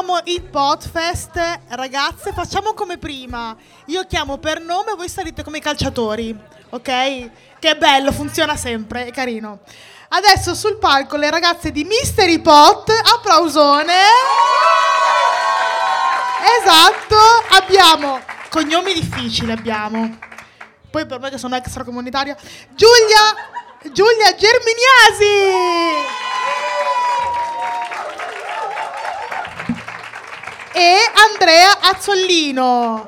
Riprendiamo il Podfest, ragazze, facciamo come prima. Io chiamo per nome, voi salite come i calciatori, ok? Che bello, funziona sempre, è carino. Adesso sul palco le ragazze di Mystery Pot, applausone. Esatto, abbiamo cognomi difficili abbiamo. Poi per me che sono extracomunitaria, Giulia Giulia Germiniasi. E Andrea Azzollino.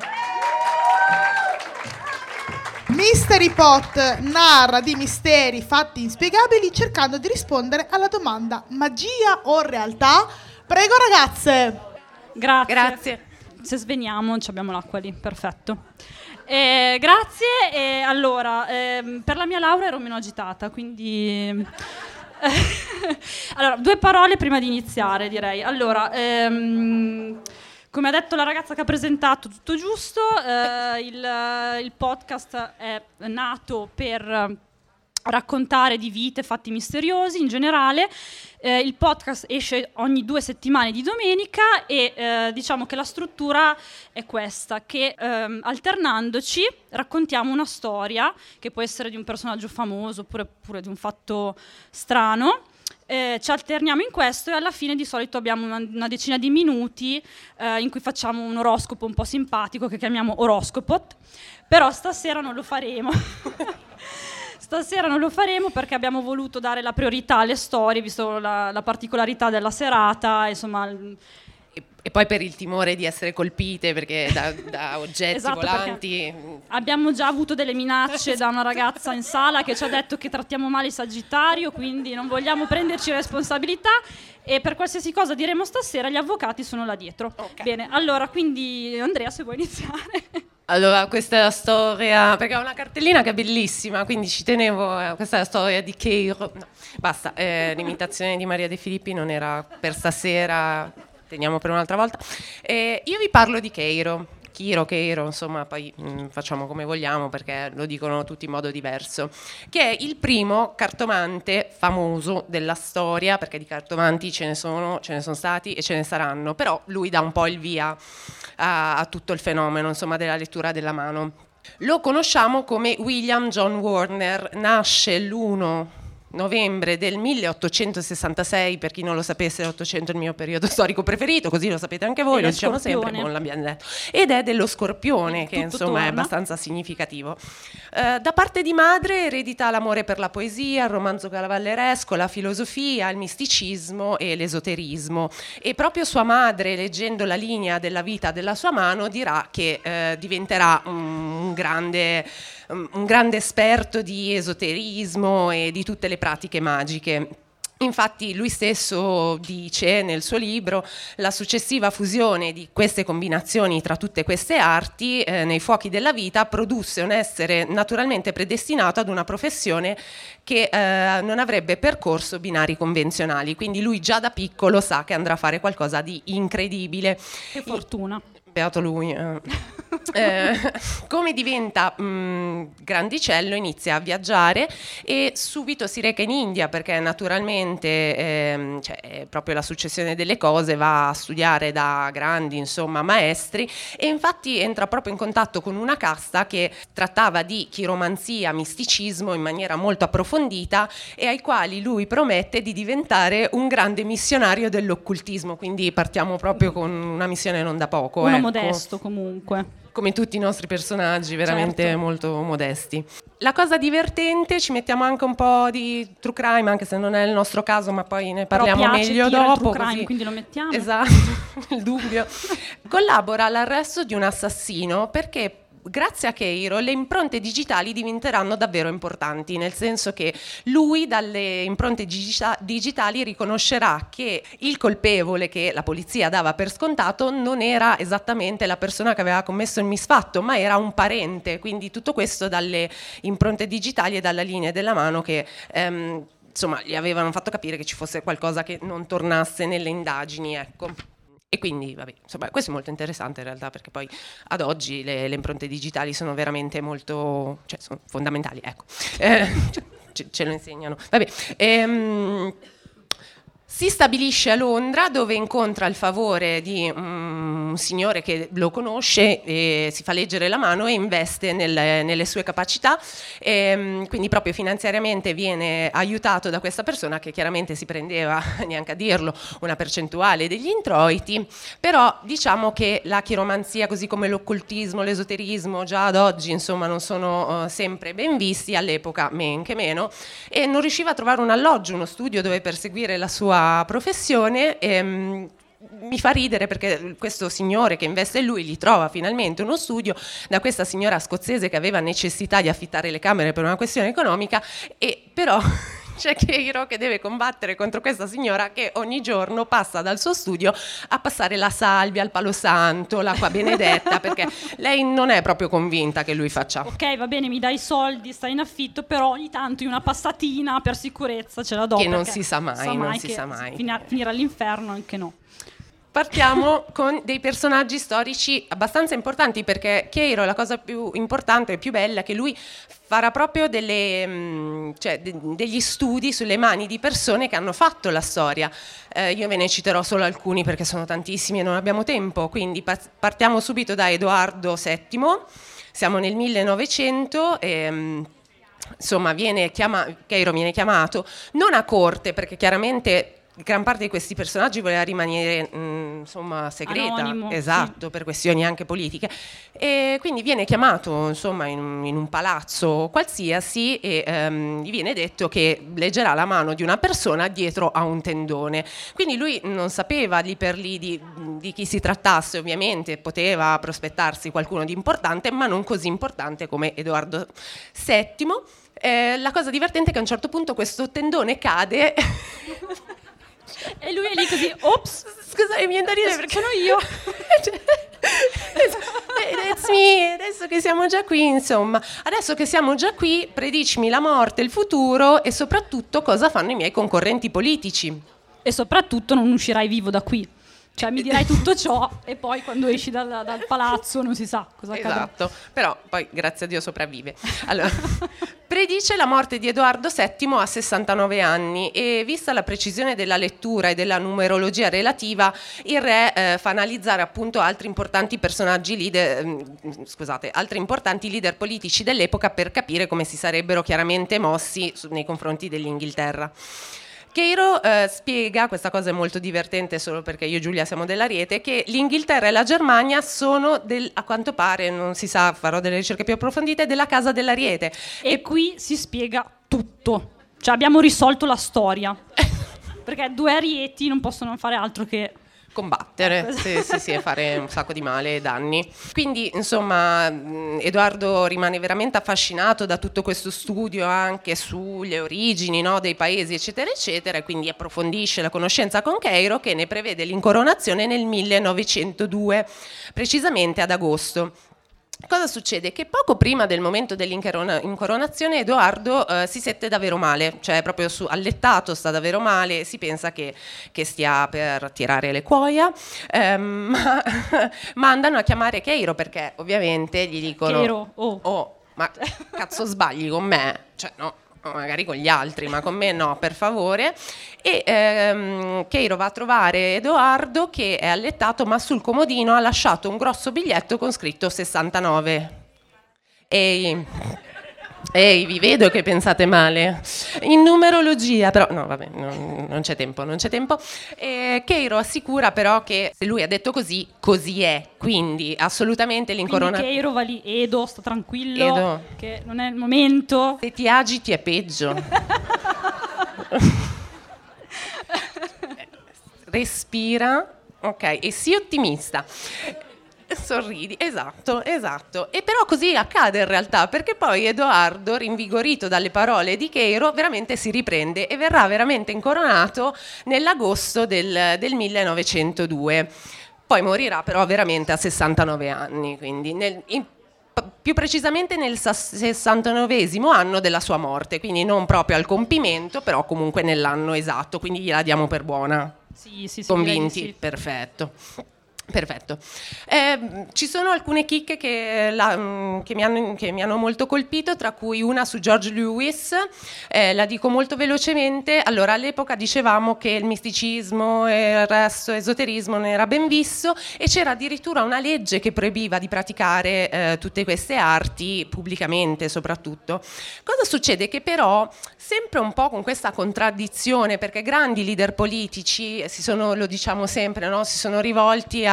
Mystery Pot narra di misteri fatti inspiegabili cercando di rispondere alla domanda magia o realtà? Prego ragazze. Grazie. Grazie. Se sveniamo abbiamo l'acqua lì, perfetto. Eh, grazie. E allora, ehm, per la mia laurea ero meno agitata, quindi... allora, due parole prima di iniziare, direi. Allora, ehm, come ha detto la ragazza che ha presentato, tutto giusto. Eh, il, il, podcast è nato per raccontare di vite, fatti misteriosi in generale. Eh, il podcast esce ogni due settimane di domenica e eh, diciamo che la struttura è questa, che ehm, alternandoci raccontiamo una storia che può essere di un personaggio famoso oppure, oppure di un fatto strano. Eh, ci alterniamo in questo e alla fine di solito abbiamo una, una decina di minuti eh, in cui facciamo un oroscopo un po' simpatico che chiamiamo oroscopot, però stasera non lo faremo. Stasera non lo faremo perché abbiamo voluto dare la priorità alle storie, visto la, la particolarità della serata, insomma... E, poi per il timore di essere colpite perché da, da oggetti esatto, volanti. Abbiamo già avuto delle minacce da una ragazza in sala che ci ha detto che trattiamo male il Sagittario, quindi non vogliamo prenderci responsabilità. E per qualsiasi cosa diremo stasera, gli avvocati sono là dietro. Okay. Bene, allora quindi Andrea, se vuoi iniziare. Allora, questa è la storia, perché ho una cartellina che è bellissima, quindi ci tenevo, eh, questa è la storia di Keiro. No, basta, eh, l'imitazione di Maria De Filippi non era per stasera, teniamo per un'altra volta. Eh, io vi parlo di Keiro, Chiro, Keiro, insomma, poi mh, mm, facciamo come vogliamo perché lo dicono tutti in modo diverso, che è il primo cartomante famoso della storia, perché di cartomanti ce ne sono, ce ne sono stati e ce ne saranno, però lui dà un po' il via a, a tutto il fenomeno, insomma, della lettura della mano. Lo conosciamo come William John Warner, nasce l'1 novembre del 1866, per chi non lo sapesse, l'Ottocento è il mio periodo storico preferito, così lo sapete anche voi, lo diciamo sempre, non l'abbiamo detto. Ed è dello scorpione, che insomma torna. è abbastanza significativo. Uh, da parte di madre eredita l'amore per la poesia, il romanzo cavalleresco, la filosofia, il misticismo e l'esoterismo. E proprio sua madre, leggendo la linea della vita della sua mano, dirà che uh, diventerà un, un grande un grande esperto di esoterismo e di tutte le pratiche magiche. Infatti lui stesso dice nel suo libro la successiva fusione di queste combinazioni tra tutte queste arti eh, nei fuochi della vita produsse un essere naturalmente predestinato ad una professione che eh, non avrebbe percorso binari convenzionali, quindi lui già da piccolo sa che andrà a fare qualcosa di incredibile. Che fortuna. Beato lui. Eh. eh, come diventa mh, mm, grandicello inizia a viaggiare e subito si reca in India perché naturalmente eh, cioè, è proprio la successione delle cose, va a studiare da grandi insomma, maestri e infatti entra proprio in contatto con una casta che trattava di chiromanzia, misticismo in maniera molto approfondita e ai quali lui promette di diventare un grande missionario dell'occultismo, quindi partiamo proprio con una missione non da poco. Uno ecco. Modesto comunque come tutti i nostri personaggi, veramente certo. molto modesti. La cosa divertente, ci mettiamo anche un po' di true crime, anche se non è il nostro caso, ma poi ne parliamo meglio dopo. True crime, quindi lo mettiamo. Esatto, il dubbio. Collabora all'arresto di un assassino perché grazie a Keiro le impronte digitali diventeranno davvero importanti, nel senso che lui dalle impronte digita- digitali riconoscerà che il colpevole che la polizia dava per scontato non era esattamente la persona che aveva commesso il misfatto, ma era un parente, quindi tutto questo dalle impronte digitali e dalla linea della mano che ehm, insomma gli avevano fatto capire che ci fosse qualcosa che non tornasse nelle indagini, ecco. E quindi, vabbè, insomma, questo è molto interessante in realtà perché poi ad oggi le, le impronte digitali sono veramente molto, cioè sono fondamentali, ecco, eh, ce, ce, lo insegnano. Vabbè, ehm, Si stabilisce a Londra dove incontra il favore di un signore che lo conosce, si fa leggere la mano e investe nelle, nelle sue capacità, e, ehm, quindi proprio finanziariamente viene aiutato da questa persona che chiaramente si prendeva, neanche a dirlo, una percentuale degli introiti, però diciamo che la chiromanzia così come l'occultismo, l'esoterismo già ad oggi insomma non sono uh, sempre ben visti, all'epoca men che meno, e non riusciva a trovare un alloggio, uno studio dove perseguire la sua professione. Ehm, mi fa ridere perché questo signore che investe in lui gli trova finalmente uno studio da questa signora scozzese che aveva necessità di affittare le camere per una questione economica e però c'è Keiro che deve combattere contro questa signora che ogni giorno passa dal suo studio a passare la salvia, il palo santo, l'acqua benedetta, perché lei non è proprio convinta che lui faccia. Ok, va bene, mi dai i soldi, stai in affitto, però ogni tanto una passatina per sicurezza ce la do. Che non si sa mai, sa mai non si sa mai. Finire all'inferno anche no. Partiamo con dei personaggi storici abbastanza importanti perché Cheiro, la cosa più importante e più bella è che lui farà proprio delle, mm, cioè, de- degli studi sulle mani di persone che hanno fatto la storia. Eh, io ve ne citerò solo alcuni perché sono tantissimi e non abbiamo tempo, quindi pa- partiamo subito da Edoardo VII, siamo nel 1900 e mm, insomma viene chiama- Cheiro viene chiamato non a corte perché chiaramente gran parte di questi personaggi voleva rimanere mh, mm, insomma segreta, Anonimo, esatto, sì. per questioni anche politiche. E quindi viene chiamato insomma in un, in un palazzo qualsiasi e um, gli viene detto che leggerà la mano di una persona dietro a un tendone. Quindi lui non sapeva lì per lì di, di chi si trattasse, ovviamente poteva prospettarsi qualcuno di importante, ma non così importante come Edoardo VII. Eh, la cosa divertente è che a un certo punto questo tendone cade E lui è lì così, ops. Scusa, mi viene da dire perché sono io. It's me, adesso che siamo già qui, insomma, adesso che siamo già qui, predicimi la morte, il futuro e soprattutto cosa fanno i miei concorrenti politici. E soprattutto non uscirai vivo da qui. Cioè mi dirai tutto ciò e poi quando esci dal, dal palazzo non si sa cosa accade. Esatto, però poi grazie a Dio sopravvive. Allora, predice la morte di Edoardo VII a 69 anni e vista la precisione della lettura e della numerologia relativa, il re eh, fa analizzare appunto altri importanti personaggi leader, mm, scusate, altri importanti leader politici dell'epoca per capire come si sarebbero chiaramente mossi nei confronti dell'Inghilterra. Cheiro eh, spiega, questa cosa è molto divertente solo perché io e Giulia siamo dell'Ariete, che l'Inghilterra e la Germania sono, del, a quanto pare, non si sa, farò delle ricerche più approfondite, della casa dell'Ariete. E, e qui si spiega tutto, cioè abbiamo risolto la storia, perché due Arieti non possono fare altro che combattere sì, sì, sì, e fare un sacco di male e danni. Quindi, insomma, Edoardo rimane veramente affascinato da tutto questo studio anche sulle origini no, dei paesi, eccetera, eccetera, e quindi approfondisce la conoscenza con Keiro che ne prevede l'incoronazione nel 1902, precisamente ad agosto. Cosa succede? Che poco prima del momento dell'incoronazione Edoardo eh, si sente davvero male, cioè proprio su, allettato sta davvero male, si pensa che, che stia per tirare le cuoia, ehm, ma mandano a chiamare Keiro perché ovviamente gli dicono... Keiro, oh. oh ma cazzo sbagli con me? Cioè no, magari con gli altri, ma con me no, per favore. E ehm, Keiro va a trovare Edoardo che è allettato, ma sul comodino ha lasciato un grosso biglietto con scritto 69. Ehi. Ehi, vi vedo che pensate male. In numerologia, però, no, vabbè, non, non c'è tempo, non c'è tempo. Eh, Keiro assicura però che se lui ha detto così, così è. Quindi assolutamente l'incoronazione. Keiro va lì, Edo, sta tranquillo, Edo. che non è il momento. Se ti agiti è peggio. Respira, ok, e sii ottimista. Sorridi, esatto, esatto. E però così accade in realtà, perché poi Edoardo, rinvigorito dalle parole di Cheiro, veramente si riprende e verrà veramente incoronato nell'agosto del, del 1902. Poi morirà però veramente a 69 anni, quindi nel, in, più precisamente nel 69 anno della sua morte, quindi non proprio al compimento, però comunque nell'anno esatto, quindi gliela diamo per buona. Sì, sì, sì. Convinti? Sì. Perfetto. Perfetto. Eh, ci sono alcune chicche che, la, mm, che, mi hanno, che, mi hanno, molto colpito, tra cui una su George Lewis, eh, la dico molto velocemente. Allora, all'epoca dicevamo che il misticismo e il resto esoterismo non era ben visto e c'era addirittura una legge che proibiva di praticare eh, tutte queste arti pubblicamente soprattutto. Cosa succede? Che però, sempre un po' con questa contraddizione, perché grandi leader politici, sono, lo diciamo sempre, no? si sono rivolti a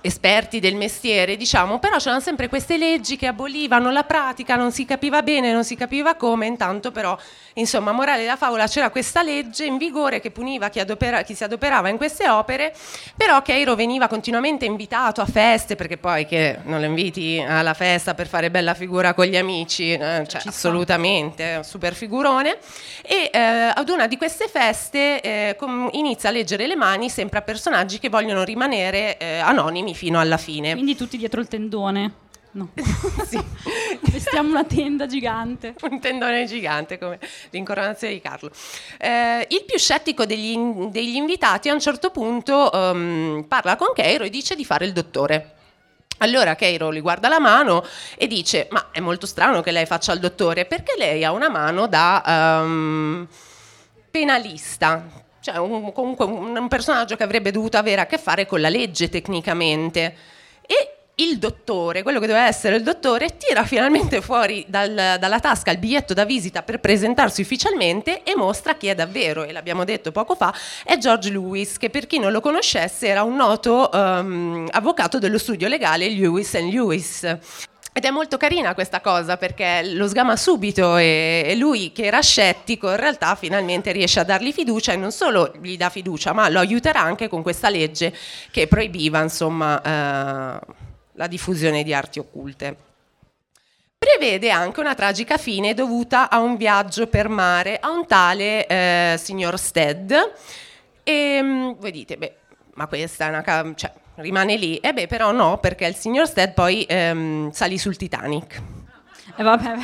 esperti del mestiere, diciamo, però c'erano sempre queste leggi che abolivano la pratica, non si capiva bene, non si capiva come, intanto però, insomma, morale della favola, c'era questa legge in vigore che puniva chi, adopera, chi si adoperava in queste opere, però Keiro veniva continuamente invitato a feste, perché poi che non lo inviti alla festa per fare bella figura con gli amici, eh, cioè, assolutamente, super figurone, e eh, ad una di queste feste eh, com- inizia a leggere le mani sempre a personaggi che vogliono rimanere eh, anonimi fino alla fine. Quindi tutti dietro il tendone. No. sì. Vestiamo una tenda gigante. Un tendone gigante come l'incoronazione di Carlo. Eh, il più scettico degli, degli, invitati a un certo punto um, parla con Keiro e dice di fare il dottore. Allora Keiro gli guarda la mano e dice: Ma è molto strano che lei faccia il dottore, perché lei ha una mano da um, penalista, cioè un, comunque un, un personaggio che avrebbe dovuto avere a che fare con la legge tecnicamente. E il dottore, quello che doveva essere il dottore, tira finalmente fuori dal, dalla tasca il biglietto da visita per presentarsi ufficialmente e mostra chi è davvero, e l'abbiamo detto poco fa, è George Lewis, che per chi non lo conoscesse era un noto um, avvocato dello studio legale Lewis Lewis. Ed è molto carina questa cosa perché lo sgama subito e lui che era scettico in realtà finalmente riesce a dargli fiducia e non solo gli dà fiducia ma lo aiuterà anche con questa legge che proibiva insomma eh, la diffusione di arti occulte. Prevede anche una tragica fine dovuta a un viaggio per mare a un tale eh, signor Stead e mm, voi dite beh ma questa è una... Cioè, rimane lì. E beh, però no, perché il signor Stead poi ehm, salì sul Titanic. E eh, vabbè.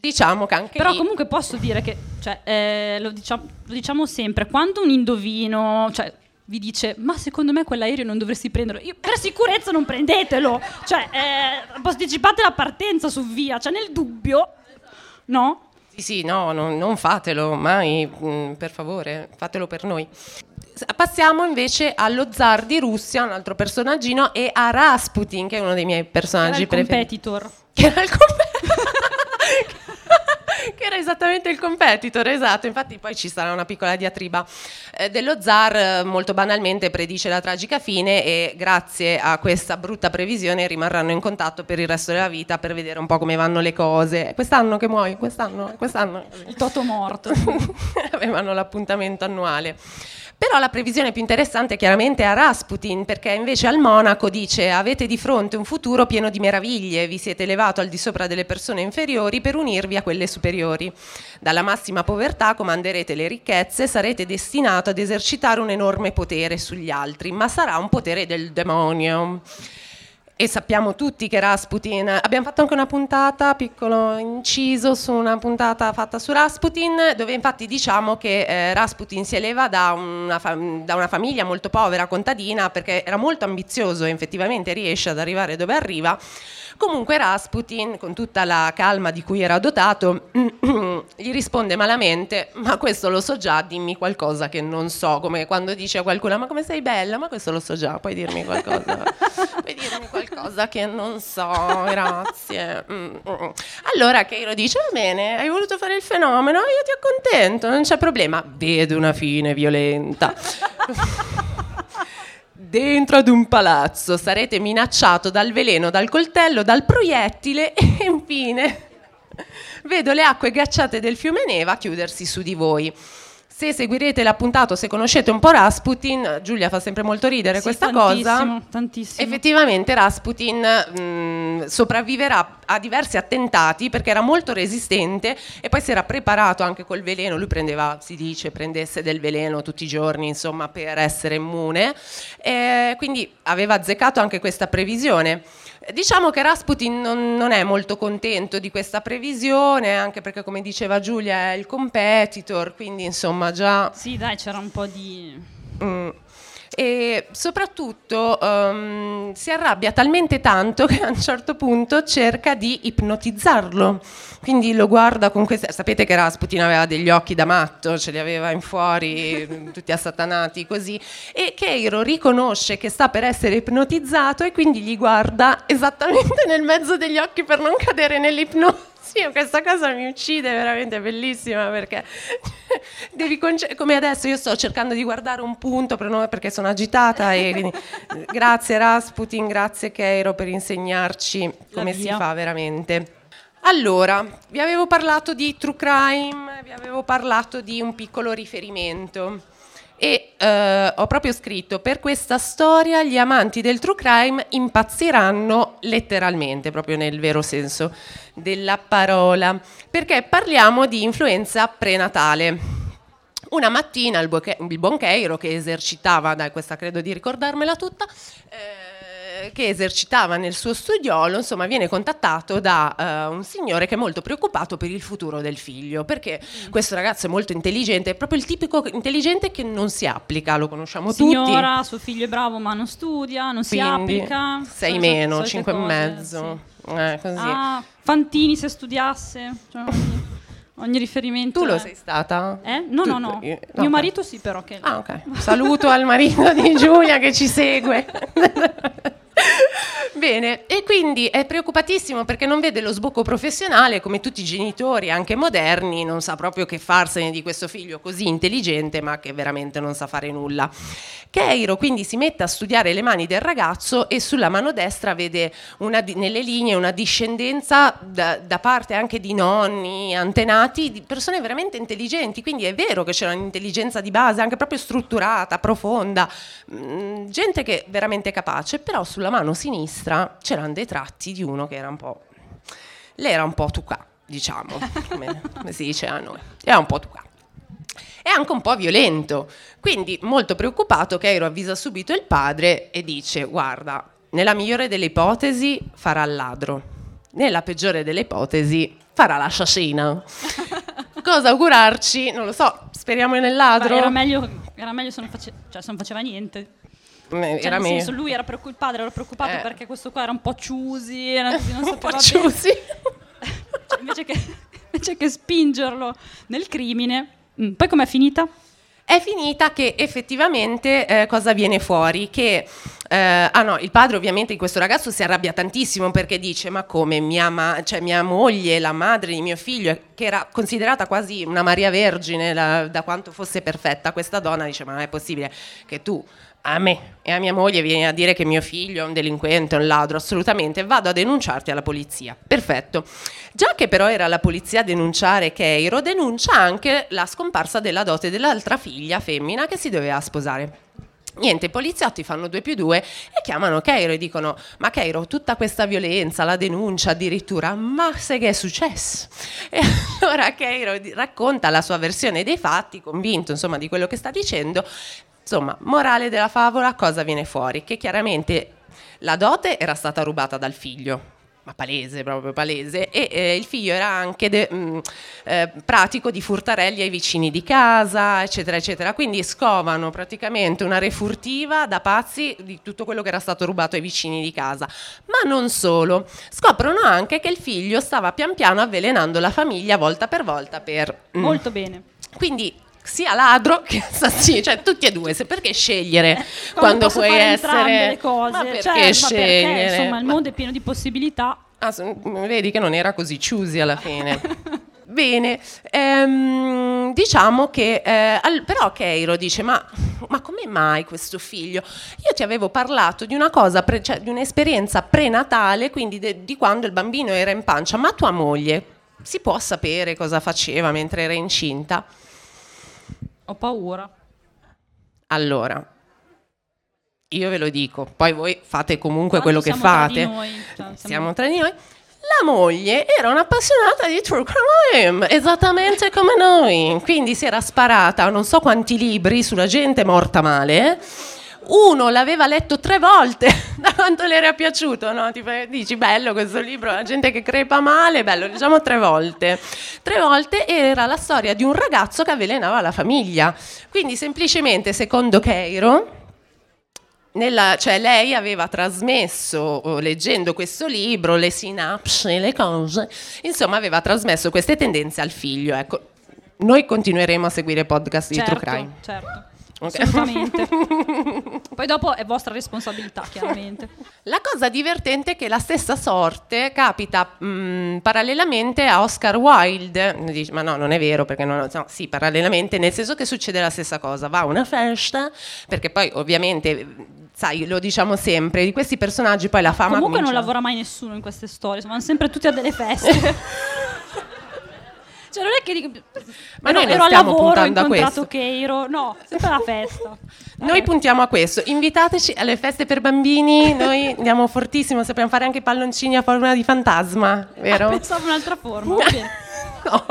Diciamo che anche Però lì... comunque posso dire che, cioè, eh, lo, diciamo, lo, diciamo, sempre, quando un indovino, cioè, vi dice, ma secondo me quell'aereo non dovresti prenderlo, Io, per sicurezza non prendetelo, cioè, eh, posticipate la partenza su via, cioè nel dubbio, no? Sì, sì, no, non, non fatelo mai, mh, mm, per favore, fatelo per noi. Passiamo invece allo zar di Russia, un altro personaggino, e a Rasputin, che è uno dei miei personaggi preferiti. Competitor. Che era il competitor. che era esattamente il competitor, esatto. Infatti, poi ci sarà una piccola diatriba eh, dello zar. Eh, molto banalmente predice la tragica fine, e grazie a questa brutta previsione rimarranno in contatto per il resto della vita per vedere un po' come vanno le cose. Quest'anno che muoio, quest'anno, quest'anno. Il toto morto. Avevano l'appuntamento annuale. Però la previsione più interessante chiaramente è a Rasputin, perché invece al Monaco dice avete di fronte un futuro pieno di meraviglie, vi siete elevato al di sopra delle persone inferiori per unirvi a quelle superiori. Dalla massima povertà comanderete le ricchezze, sarete destinato ad esercitare un enorme potere sugli altri, ma sarà un potere del demonio e sappiamo tutti che Rasputin, abbiamo fatto anche una puntata, piccolo inciso su una puntata fatta su Rasputin, dove infatti diciamo che eh, Rasputin si eleva da una, fam- da una, famiglia molto povera, contadina, perché era molto ambizioso e effettivamente riesce ad arrivare dove arriva. Comunque Rasputin, con tutta la calma di cui era dotato, gli risponde malamente, ma questo lo so già, dimmi qualcosa che non so, come quando dice a qualcuno, ma come sei bella, ma questo lo so già, puoi dirmi qualcosa, puoi dirmi qualcosa cosa che non so, grazie. Mm, mm, mm. Allora Keiro dice, va bene, hai voluto fare il fenomeno, io ti accontento, non c'è problema. Vedo una fine violenta. Dentro ad un palazzo sarete minacciato dal veleno, dal coltello, dal proiettile e infine vedo le acque ghiacciate del fiume Neva chiudersi su di voi se seguirete l'appuntato, se conoscete un po' Rasputin, Giulia fa sempre molto ridere sì, questa tantissimo, cosa. Tantissimo. Effettivamente Rasputin mh, sopravviverà a diversi attentati perché era molto resistente e poi si era preparato anche col veleno. Lui prendeva, si dice, prendesse del veleno tutti i giorni, insomma, per essere immune. E quindi aveva azzeccato anche questa previsione. Diciamo che Rasputin non, non, è molto contento di questa previsione, anche perché come diceva Giulia è il competitor, quindi insomma già... Sì, dai, c'era un po' di... Mm. E soprattutto um, si arrabbia talmente tanto che a un certo punto cerca di ipnotizzarlo. Quindi lo guarda con queste... Sapete che Rasputin aveva degli occhi da matto, ce li aveva in fuori, tutti assatanati così. E Keiro riconosce che sta per essere ipnotizzato e quindi gli guarda esattamente nel mezzo degli occhi per non cadere nell'ipnosi. Questa cosa mi uccide, è veramente bellissima perché devi conce- come adesso io sto cercando di guardare un punto per non, perché sono agitata e quindi grazie Rasputin, grazie Keiro per insegnarci come si fa veramente. Allora, vi avevo parlato di true crime, vi avevo parlato di un piccolo riferimento e eh, ho proprio scritto per questa storia gli amanti del true crime impazziranno letteralmente, proprio nel vero senso della parola, perché parliamo di influenza prenatale. Una mattina il, buon Keiro che esercitava, dai questa credo di ricordarmela tutta, eh, che esercitava nel suo studiolo, insomma, viene contattato da uh, un signore che è molto preoccupato per il futuro del figlio, perché mm. questo ragazzo è molto intelligente, è proprio il tipico intelligente che non si applica, lo conosciamo Signora, tutti. Signora, suo figlio è bravo ma non studia, non Quindi, si applica. Sei meno, cinque cose, e mezzo. Sì. Eh, ah, Fantini se studiasse. Cioè, ogni riferimento. Tu lo sei stata? Eh? No, tu, no, no. Io, Mio marito sì, però. Che... Ah, ok. Saluto al marito di Giulia che ci segue. Bene, e quindi è preoccupatissimo perché non vede lo sbocco professionale, come tutti i genitori, anche moderni, non sa proprio che farsene di questo figlio così intelligente, ma che veramente non sa fare nulla. Keiro quindi si mette a studiare le mani del ragazzo e sulla mano destra vede una, nelle linee una discendenza da, da, parte anche di nonni, antenati, di persone veramente intelligenti, quindi è vero che c'era un'intelligenza di base, anche proprio strutturata, profonda, mm, gente che è veramente capace, però sulla mano sinistra c'erano dei tratti di uno che era un po'... Lei era un po' tucà, diciamo, come, come si dice a noi, era un po' tucà è anche un po' violento. Quindi, molto preoccupato, Keiro avvisa subito il padre e dice: Guarda, nella migliore delle ipotesi farà il ladro, nella peggiore delle ipotesi farà l'assassina. Cosa augurarci? Non lo so, speriamo nel ladro. era, meglio, era meglio, se non, face- cioè, se non faceva niente. Cioè, era nel senso, lui era preoccupato, il padre era preoccupato eh. perché questo qua era un po' ciusi, era così, non un po' ciusi. cioè, invece, che, invece che spingerlo nel crimine, Mm, poi com'è finita? È finita che effettivamente eh, cosa viene fuori? Che eh, ah no, il padre ovviamente di questo ragazzo si arrabbia tantissimo perché dice ma come mia, ma- cioè, mia moglie, la madre di mio figlio, che era considerata quasi una Maria Vergine la- da quanto fosse perfetta, questa donna dice ma non è possibile che tu a me e a mia moglie vieni a dire che mio figlio è un delinquente, un ladro, assolutamente, vado a denunciarti alla polizia. Perfetto. Già che però era la polizia a denunciare Keiro, denuncia anche la scomparsa della dote dell'altra figlia femmina che si doveva sposare. Niente, i poliziotti fanno due più due e chiamano Keiro e dicono: Ma Keiro, tutta questa violenza, la denuncia addirittura, ma sai che è successo? E allora Keiro racconta la sua versione dei fatti, convinto insomma di quello che sta dicendo, Insomma, morale della favola, cosa viene fuori? Che chiaramente la dote era stata rubata dal figlio, ma palese, proprio palese, e eh, il figlio era anche de, mh, mm, eh, pratico di furtarelli ai vicini di casa, eccetera, eccetera. Quindi scovano praticamente una refurtiva da pazzi di tutto quello che era stato rubato ai vicini di casa. Ma non solo, scoprono anche che il figlio stava pian piano avvelenando la famiglia volta per volta per... Mm. Molto bene. Quindi sia ladro che assassino, cioè tutti e due, se perché scegliere eh, quando puoi essere le cose, ma perché cioè, scegliere? Ma perché, insomma, il mondo è pieno di possibilità. Ah, vedi che non era così choosy alla fine. Bene, ehm, diciamo che eh, al, però Keiro dice: ma, ma, come mai questo figlio? Io ti avevo parlato di una cosa, pre, cioè di un'esperienza prenatale, quindi de, di quando il bambino era in pancia, ma tua moglie si può sapere cosa faceva mentre era incinta? Ho paura. Allora, io ve lo dico, poi voi fate comunque quello che fate. Tra noi, cioè, siamo... siamo tra di noi. La moglie era un'appassionata di true crime, esattamente come noi. Quindi si era sparata non so quanti libri sulla gente morta male. Uno l'aveva letto tre volte da quanto le era piaciuto, no? Tipo, dici bello questo libro, la gente che crepa male, bello, diciamo tre volte. Tre volte era la storia di un ragazzo che avvelenava la famiglia. Quindi semplicemente, secondo Keiro, nella, cioè lei aveva trasmesso, leggendo questo libro, le sinapsi, le cose, insomma aveva trasmesso queste tendenze al figlio. Ecco, noi continueremo a seguire podcast di certo, True Crime. Certo. Ok. Assolutamente. Poi dopo è vostra responsabilità, chiaramente. La cosa divertente è che la stessa sorte capita mh, parallelamente a Oscar Wilde. Dici, ma no, non è vero, perché non, no, sì, parallelamente, nel senso che succede la stessa cosa. Va a una festa, perché poi ovviamente, sai, lo diciamo sempre, di questi personaggi poi la fama Comunque non comincia- lavora mai nessuno in queste storie, vanno sempre tutti a delle feste. cioè non è che dico, Ma ero, noi non ero stiamo lavoro, puntando a questo. Keiro, no, sempre alla festa. Noi puntiamo a questo, invitateci alle feste per bambini, noi andiamo fortissimo, sappiamo fare anche palloncini a forma di fantasma, vero? Ah, pensavo un'altra forma. No.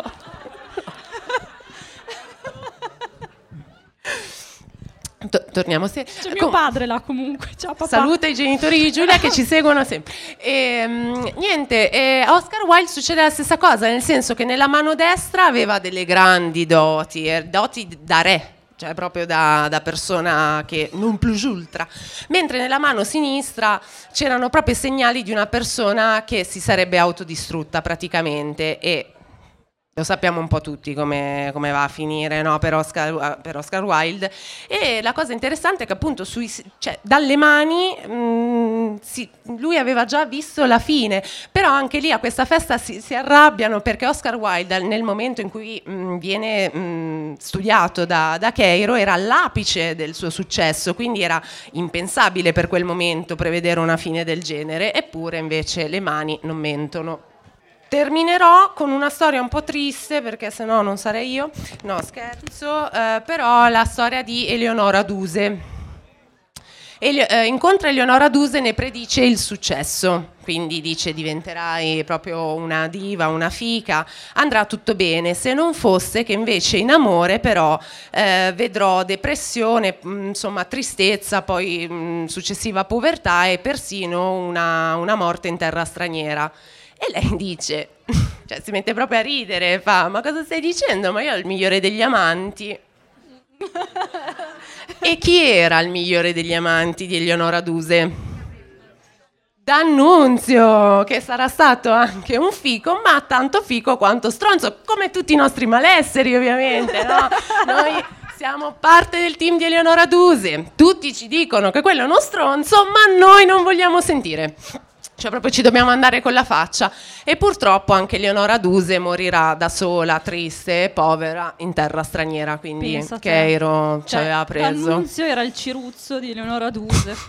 To- torniamo se- C'è mio Com- padre là comunque, ciao papà. Saluta i genitori di Giulia che ci seguono sempre. Ehm, niente, eh, a Oscar Wilde succede la stessa cosa, nel senso che nella mano destra aveva delle grandi doti, eh, doti da re, cioè proprio da, da persona che non plus ultra, mentre nella mano sinistra c'erano proprio segnali di una persona che si sarebbe autodistrutta praticamente e lo sappiamo un po' tutti come, come va a finire no, per, Oscar, per Oscar Wilde. E la cosa interessante è che appunto sui, cioè, dalle mani mh, si- lui aveva già visto la fine, però anche lì a questa festa si, si arrabbiano perché Oscar Wilde nel momento in cui mh, viene mh, studiato da, da Keiro era all'apice del suo successo, quindi era impensabile per quel momento prevedere una fine del genere, eppure invece le mani non mentono. Terminerò con una storia un po' triste perché se no non sarei io, no scherzo, eh, però la storia di Eleonora Duse. Elio- eh, incontra Eleonora Duse e ne predice il successo, quindi dice diventerai proprio una diva, una fica, andrà tutto bene, se non fosse che invece in amore però eh, vedrò depressione, mh, insomma tristezza, poi mh, successiva povertà e persino una, una morte in terra straniera. E lei dice, cioè si mette proprio a ridere, fa, ma cosa stai dicendo? Ma io ho il migliore degli amanti. e chi era il migliore degli amanti di Eleonora Duse? D'Annunzio, che sarà stato anche un fico, ma tanto fico quanto stronzo, come tutti i nostri malesseri ovviamente, no? Noi siamo parte del team di Eleonora Duse, tutti ci dicono che quello è uno stronzo, ma noi non vogliamo sentire. Cioè proprio ci dobbiamo andare con la faccia e purtroppo anche Eleonora Duse morirà da sola, triste e povera in terra straniera, quindi Pensa te. Keiro ci Cioè, aveva preso. L'annunzio era il ciruzzo di Eleonora Duse.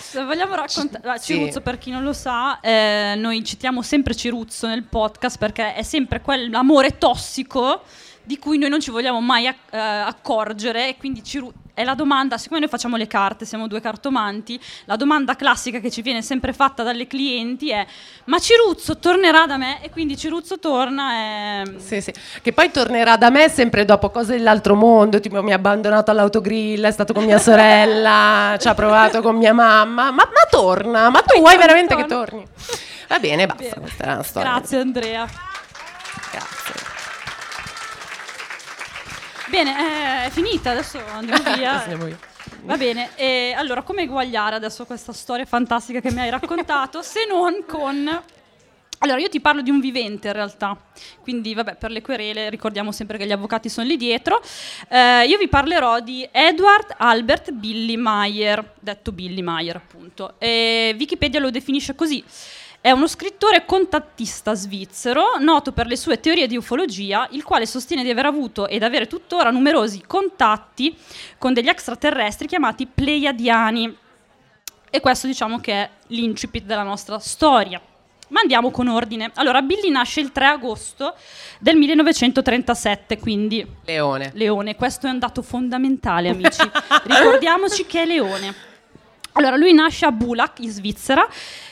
Se vogliamo raccontare, ah, Sì. Ciruzzo per chi non lo sa, eh, noi citiamo sempre Ciruzzo nel podcast perché è sempre quell'amore tossico di cui noi non ci vogliamo mai eh, accorgere e quindi Ciru- è la domanda, siccome noi facciamo le carte, siamo due cartomanti, la domanda classica che ci viene sempre fatta dalle clienti è ma Ciruzzo tornerà da me? E quindi Ciruzzo torna e... Sì, sì. Che poi tornerà da me sempre dopo cose dell'altro mondo, tipo mi ha abbandonato all'autogrill, è stato con mia sorella, ci ha provato con mia mamma, ma, ma torna, ma tu vuoi veramente che torna? torni? Va bene, basta, Bene. questa era la storia. Grazie Andrea. Bene, eh, è finita, adesso andiamo via. Andiamo via. Va bene, e allora come eguagliare adesso questa storia fantastica che mi hai raccontato se non con... Allora, io ti parlo di un vivente in realtà, quindi vabbè, per le querele ricordiamo sempre che gli avvocati sono lì dietro. Eh, io vi parlerò di Edward Albert Billy Meyer, detto Billy Meyer appunto. E Wikipedia lo definisce così. È uno scrittore contattista svizzero, noto per le sue teorie di ufologia, il quale sostiene di aver avuto ed avere tuttora numerosi contatti con degli extraterrestri chiamati Pleiadiani. E questo diciamo che è l'incipit della nostra storia. Ma andiamo con ordine. Allora, Billy nasce il 3 agosto del 1937, quindi Leone. Leone. Questo è un dato fondamentale, amici. Ricordiamoci che è Leone. Allora, lui nasce a Bulak, in Svizzera,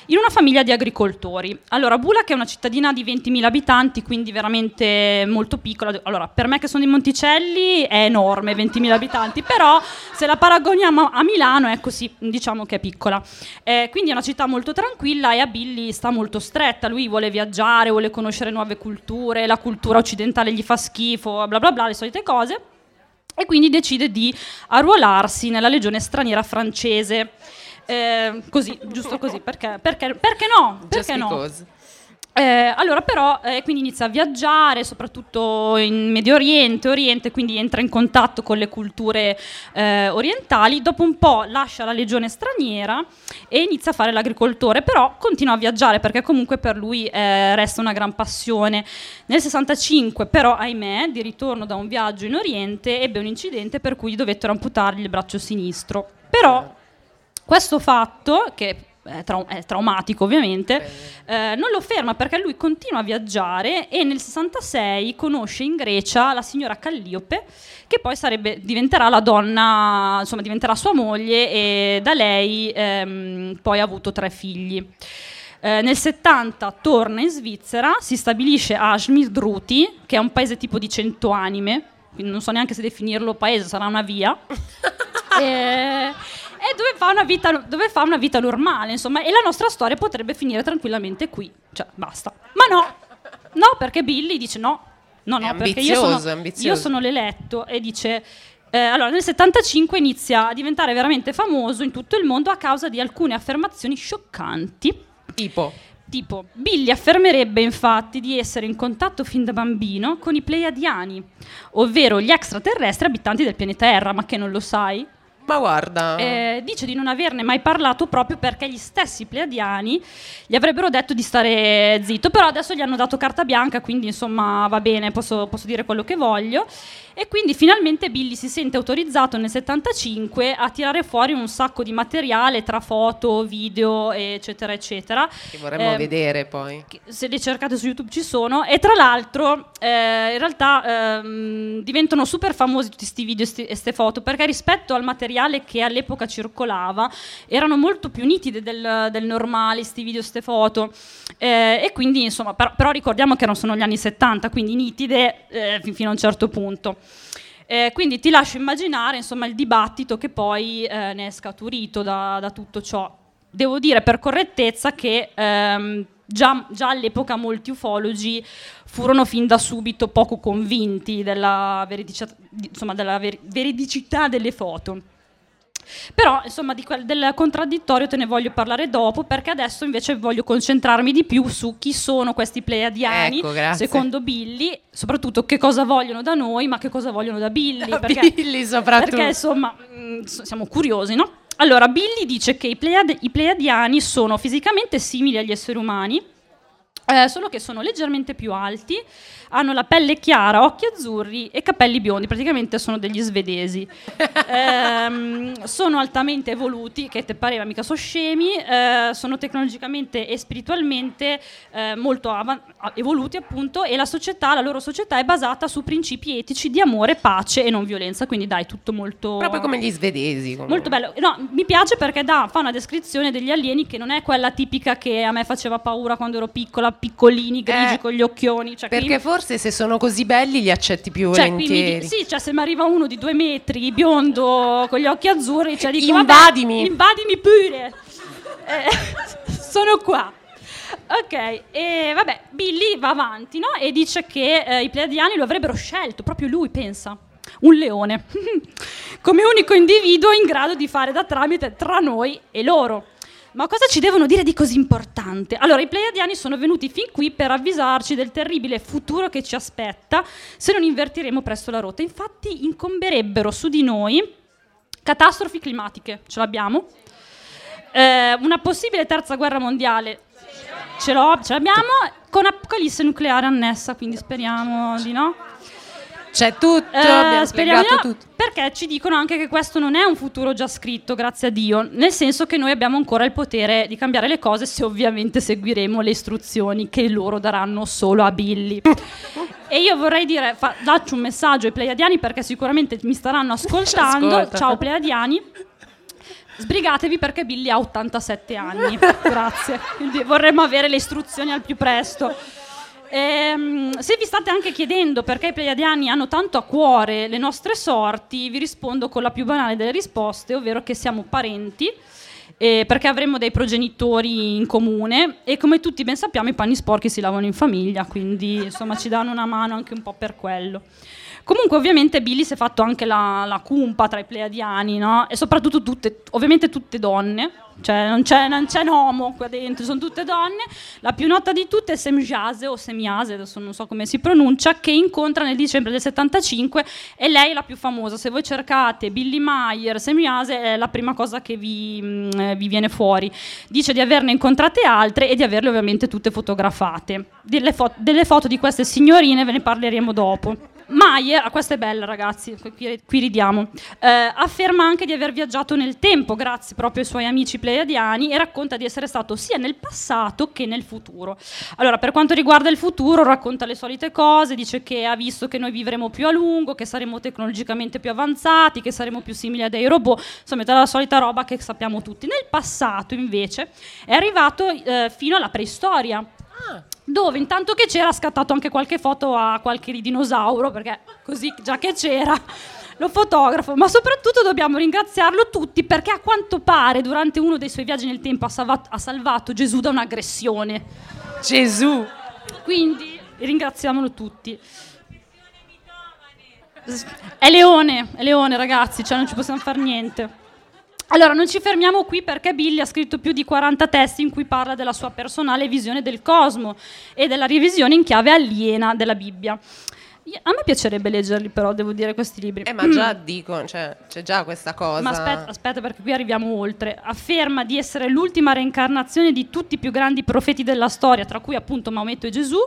in una famiglia di agricoltori. Allora, Bulak è una cittadina di 20.000 abitanti, quindi veramente molto piccola. Allora, per me che sono di Monticelli è enorme, 20.000 abitanti, però se la paragoniamo a Milano, ecco sì, diciamo che è piccola. Eh, quindi è una città molto tranquilla e a Billy sta molto stretta. Lui vuole viaggiare, vuole conoscere nuove culture, la cultura occidentale gli fa schifo, bla bla bla, le solite cose. E quindi decide di arruolarsi nella legione straniera francese. Eh, così, giusto così, perché, perché, perché no? Perché Just no? because. Eh, allora però eh, quindi inizia a viaggiare soprattutto in Medio Oriente, Oriente, quindi entra in contatto con le culture eh, orientali, dopo un po' lascia la legione straniera e inizia a fare l'agricoltore, però continua a viaggiare perché comunque per lui eh, resta una gran passione. Nel 65 però ahimè di ritorno da un viaggio in Oriente ebbe un incidente per cui dovettero amputargli il braccio sinistro. Però questo fatto, che è, trau- è traumatico ovviamente, eh, non lo ferma perché lui continua a viaggiare e nel 66 conosce in Grecia la signora Calliope, che poi sarebbe, diventerà la donna, insomma diventerà sua moglie e da lei ehm, poi ha avuto tre figli. Eh, nel 70 torna in Svizzera, si stabilisce a Schmidruti, che è un paese tipo di 100 anime, quindi non so neanche se definirlo paese, sarà una via. e, e dove fa, una vita, dove fa una vita normale, insomma, e la nostra storia potrebbe finire tranquillamente qui, cioè basta. Ma no, no, perché Billy dice no, no, no, perché io sono, io sono l'eletto e dice... eh, allora, nel 75 inizia a diventare veramente famoso in tutto il mondo a causa di alcune affermazioni scioccanti. Tipo, Tipo, Billy affermerebbe infatti di essere in contatto fin da bambino con i Pleiadiani, ovvero gli extraterrestri abitanti del pianeta Terra, ma che non lo sai? Ma guarda, Eh, dice di non averne mai parlato proprio perché gli stessi Pleiadiani gli avrebbero detto di stare zitto, però adesso gli hanno dato carta bianca, quindi insomma va bene, posso, posso dire quello che voglio. E quindi finalmente Billy si sente autorizzato nel 75 a tirare fuori un sacco di materiale tra foto, video, eccetera, eccetera. che vorremmo Eh, vedere poi. se le cercate su YouTube ci sono e tra l'altro eh, in realtà ehm, diventano super famosi tutti questi video e queste foto perché rispetto al materiale che all'epoca circolava erano molto più nitide del, del normale questi video e queste foto Eh, e quindi insomma però, però ricordiamo che non sono gli anni 70 quindi nitide eh, fin- fino a un certo punto eh, quindi ti lascio immaginare insomma, il dibattito che poi eh, ne è scaturito da, da tutto ciò. Devo dire per correttezza che ehm, già, già all'epoca molti ufologi furono fin da subito poco convinti della, di- insomma, della ver- veridicità delle foto. Però, insomma, quel- del contraddittorio te ne voglio parlare dopo, perché adesso invece voglio concentrarmi di più su chi sono questi pleiadiani, Ecco, secondo Billy, soprattutto che cosa vogliono da noi, ma che cosa vogliono da Billy. Da perché, Billy soprattutto. perché, insomma, mh, s- siamo curiosi, no? Allora, Billy dice che i, pleiad- i pleiadiani sono fisicamente simili agli esseri umani, eh, solo che sono leggermente più alti, hanno la pelle chiara, occhi azzurri e capelli biondi, praticamente sono degli svedesi. Ehm, sono altamente evoluti, che te pareva mica sono scemi, eh, sono tecnologicamente e spiritualmente eh, molto avan- evoluti appunto e la società, la loro società è basata su principi etici di amore, pace e non violenza, quindi dai, tutto molto... Proprio come gli svedesi. comunque. Molto bello. No, mi piace perché dà- fa una descrizione degli alieni che non è quella tipica che a me faceva paura quando ero piccola, piccolini, grigi Eh, con gli occhioni. Cioè, Perché qui- forse se sono così belli li accetti più cioè, qui mi volentieri. sì, cioè, se mi arriva uno di due metri, biondo, con gli occhi azzurri, cioè, dico, Invadimi. vabbè, invadimi pure. Eh, sono qua. Ok, e vabbè, Billy va avanti, no? E dice che eh, i pleiadiani lo avrebbero scelto, proprio lui, pensa. Un leone, come unico individuo in grado di fare da tramite tra noi e loro. Ma cosa ci devono dire di così importante? Allora, i pleiadiani sono venuti fin qui per avvisarci del terribile futuro che ci aspetta se non invertiremo presto la rotta. Infatti, incomberebbero su di noi catastrofi climatiche, ce l'abbiamo. Eh, una possibile terza guerra mondiale, ce, l'abbiamo, con apocalisse nucleare annessa, quindi speriamo di no. C'è tutto, Eh, abbiamo spiegato tutto. perché ci dicono anche che questo non è un futuro già scritto, grazie a Dio, nel senso che noi abbiamo ancora il potere di cambiare le cose se ovviamente seguiremo le istruzioni che loro daranno solo a Billy. e io vorrei dire, fa, dacci un messaggio ai pleiadiani perché sicuramente mi staranno ascoltando. ascolta. Ciao pleiadiani. Sbrigatevi perché Billy ha 87 anni. Grazie. Quindi vorremmo avere le istruzioni al più presto. Ehm, se vi state anche chiedendo perché i pleiadiani hanno tanto a cuore le nostre sorti, vi rispondo con la più banale delle risposte, ovvero che siamo parenti eh, perché avremo dei progenitori in comune e come tutti ben sappiamo i panni sporchi si lavano in famiglia, quindi insomma ci danno una mano anche un po' per quello. Comunque ovviamente Billy si è fatto anche la, la cumpa tra i pleiadiani, no? E soprattutto tutte, ovviamente tutte donne, cioè non c'è, non c'è uomo qua dentro, sono tutte donne. La più nota di tutte è Semjase o Semiase, adesso non so come si pronuncia, che incontra nel dicembre del 75 e lei è la più famosa. Se voi cercate Billy Meyer, Semiase è la prima cosa che vi, mh, mm, vi viene fuori. Dice di averne incontrate altre e di averle ovviamente tutte fotografate. Delle, fo- delle foto di queste signorine ve ne parleremo dopo. Mayer, ah, questa è bella ragazzi, qui, qui ridiamo, eh, afferma anche di aver viaggiato nel tempo grazie proprio ai suoi amici pleiadiani e racconta di essere stato sia nel passato che nel futuro. Allora, per quanto riguarda il futuro, racconta le solite cose, dice che ha visto che noi vivremo più a lungo, che saremo tecnologicamente più avanzati, che saremo più simili a dei robot, insomma, tutta la solita roba che sappiamo tutti. Nel passato, invece, è arrivato eh, fino alla preistoria. Ah dove intanto che c'era ha scattato anche qualche foto a qualche dinosauro, perché così già che c'era lo fotografo, ma soprattutto dobbiamo ringraziarlo tutti perché a quanto pare durante uno dei suoi viaggi nel tempo ha salvato, ha salvato Gesù da un'aggressione. Gesù! Quindi ringraziamolo tutti. È leone, è leone ragazzi, cioè non ci possiamo fare niente. Allora, non ci fermiamo qui perché Billy ha scritto più di 40 testi in cui parla della sua personale visione del cosmo e della revisione in chiave aliena della Bibbia. A me piacerebbe leggerli, però, devo dire, questi libri. Eh, ma già dico, cioè, c'è già questa cosa. Ma aspetta, aspetta, perché qui arriviamo oltre. Afferma di essere l'ultima reincarnazione di tutti i più grandi profeti della storia, tra cui appunto Maometto e Gesù.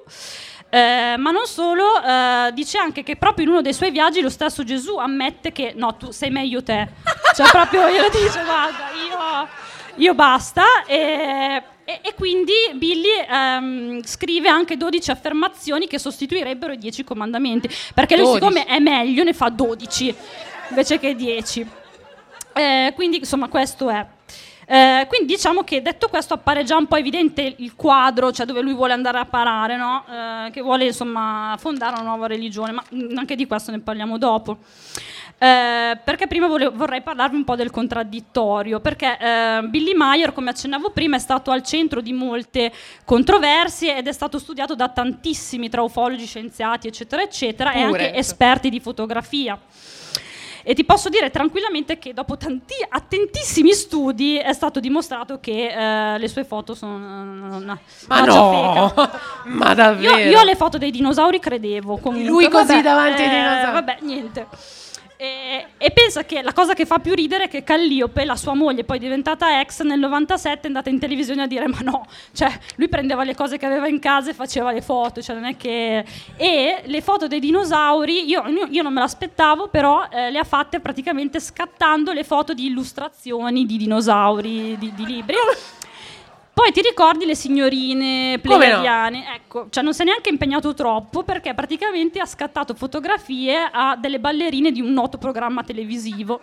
Eh, ma non solo, eh, dice anche che proprio in uno dei suoi viaggi lo stesso Gesù ammette che no, tu sei meglio te. Cioè proprio glielo dice, guarda, io, io basta. E, e, e, quindi Billy ehm, scrive anche 12 affermazioni che sostituirebbero i 10 comandamenti. Perché lui 12. siccome è meglio ne fa 12 invece che 10. Eh, quindi insomma questo è. Eh, quindi diciamo che detto questo appare già un po' evidente il quadro, cioè dove lui vuole andare a parare, no? eh, che vuole insomma fondare una nuova religione, ma mm, anche di questo ne parliamo dopo. Eh, perché prima volevo, vorrei parlarvi un po' del contraddittorio, perché eh, Billy Meyer, come accennavo prima, è stato al centro di molte controversie ed è stato studiato da tantissimi tra ufologi, scienziati, eccetera, eccetera, Pure. e anche esperti di fotografia. E ti posso dire tranquillamente che dopo tanti, attentissimi studi è stato dimostrato che eh, le sue foto sono una, ma no, ma davvero? Io, io alle foto dei dinosauri credevo. Comunque, Lui così vabbè, davanti ai eh, dinosauri. Vabbè, niente. E, e, pensa che la cosa che fa più ridere è che Calliope, la sua moglie, poi diventata ex, nel 97 è andata in televisione a dire ma no, cioè lui prendeva le cose che aveva in casa e faceva le foto, cioè non è che... E le foto dei dinosauri, io, io non me l'aspettavo, però eh, le ha fatte praticamente scattando le foto di illustrazioni di dinosauri, di, di libri. Poi ti ricordi le signorine pleiadiane? No? Ecco, cioè non si è neanche impegnato troppo perché praticamente ha scattato fotografie a delle ballerine di un noto programma televisivo.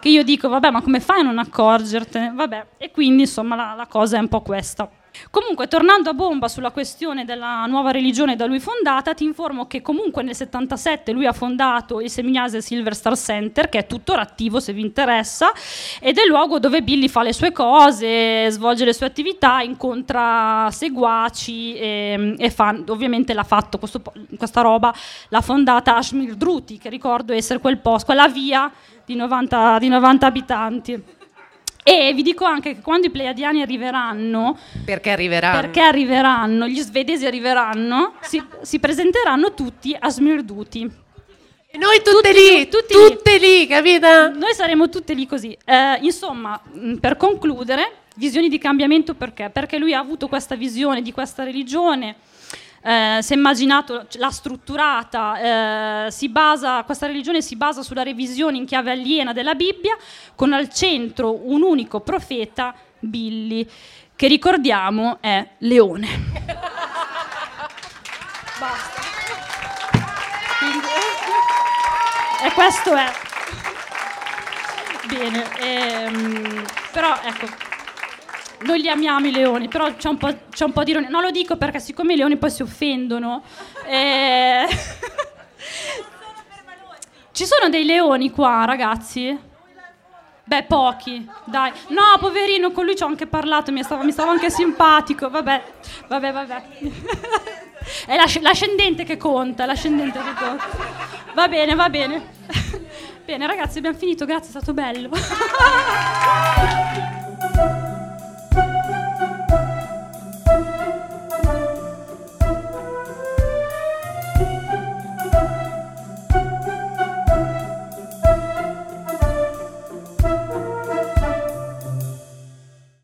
Che io dico, vabbè, ma come fai a non accorgertene? Vabbè, e quindi insomma la, la cosa è un po' questa. Comunque, tornando a bomba sulla questione della nuova religione da lui fondata, ti informo che comunque nel 77 lui ha fondato il Semignase Silver Star Center, che è tuttora attivo se vi interessa, ed è il luogo dove Billy fa le sue cose, svolge le sue attività, incontra seguaci e, e fa, ovviamente l'ha fatto questo, questa roba, l'ha fondata Ashmir Druti, che ricordo essere quel posto, quella via di 90, di 90 abitanti. E vi dico anche che quando i pleiadiani arriveranno, perché arriveranno, perché arriveranno gli svedesi arriveranno, si, si presenteranno tutti a Smirduti. E noi tutte tutti lì, tutti tutte lì. lì, capito? Noi saremo tutte lì così. Eh, insomma, per concludere, visioni di cambiamento perché? Perché lui ha avuto questa visione di questa religione eh, si è immaginato, l'ha strutturata, eh, si basa, questa religione si basa sulla revisione in chiave aliena della Bibbia, con al centro un unico profeta, Billy, che ricordiamo è Leone. Basta. Quindi, e questo è. Bene, ehm, però ecco, noi li amiamo i leoni, però c'è un po', c'è un po di ironia. Non lo dico perché siccome i leoni poi si offendono. Eh... Ci sono dei leoni qua, ragazzi? Beh, pochi, dai. No, poverino, con lui ci ho anche parlato, mi stava, mi stava anche simpatico. Vabbè, vabbè, vabbè. è l'asc- l'ascendente che conta, l'ascendente che conta. Va bene, va bene. bene, ragazzi, abbiamo finito, grazie, è stato bello.